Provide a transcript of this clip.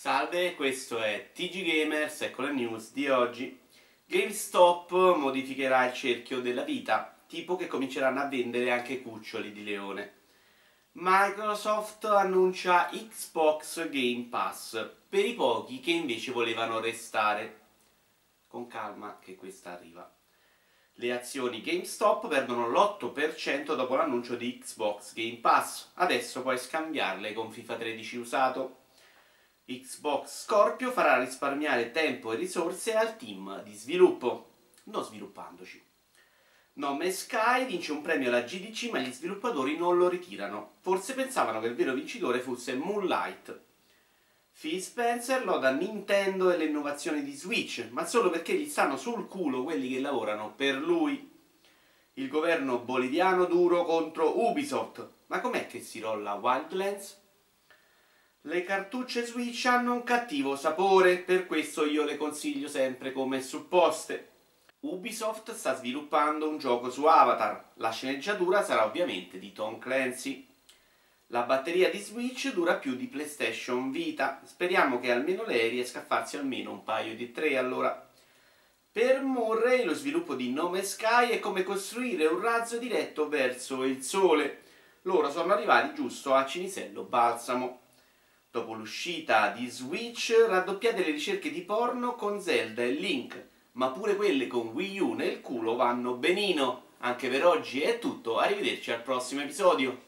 Salve, questo è TG Gamers, ecco le news di oggi. GameStop modificherà il cerchio della vita, tipo che cominceranno a vendere anche cuccioli di leone. Microsoft annuncia Xbox Game Pass per i pochi che invece volevano restare. Con calma che questa arriva. Le azioni GameStop perdono l'8% dopo l'annuncio di Xbox Game Pass. Adesso puoi scambiarle con FIFA 13 usato. Xbox Scorpio farà risparmiare tempo e risorse al team di sviluppo, non sviluppandoci. Nome Sky vince un premio alla GDC ma gli sviluppatori non lo ritirano. Forse pensavano che il vero vincitore fosse Moonlight. Phil Spencer loda Nintendo e le innovazioni di Switch, ma solo perché gli stanno sul culo quelli che lavorano per lui. Il governo boliviano duro contro Ubisoft. Ma com'è che si rolla Wildlands? Le cartucce Switch hanno un cattivo sapore, per questo io le consiglio sempre come supposte. Ubisoft sta sviluppando un gioco su Avatar, la sceneggiatura sarà ovviamente di Tom Clancy. La batteria di Switch dura più di PlayStation Vita. Speriamo che almeno lei riesca a farsi almeno un paio di tre allora. Per Murray lo sviluppo di Nome Sky è come costruire un razzo diretto verso il sole. Loro sono arrivati giusto a Cinisello Balsamo. Dopo l'uscita di Switch raddoppiate le ricerche di porno con Zelda e Link, ma pure quelle con Wii U nel culo vanno benino. Anche per oggi è tutto, arrivederci al prossimo episodio.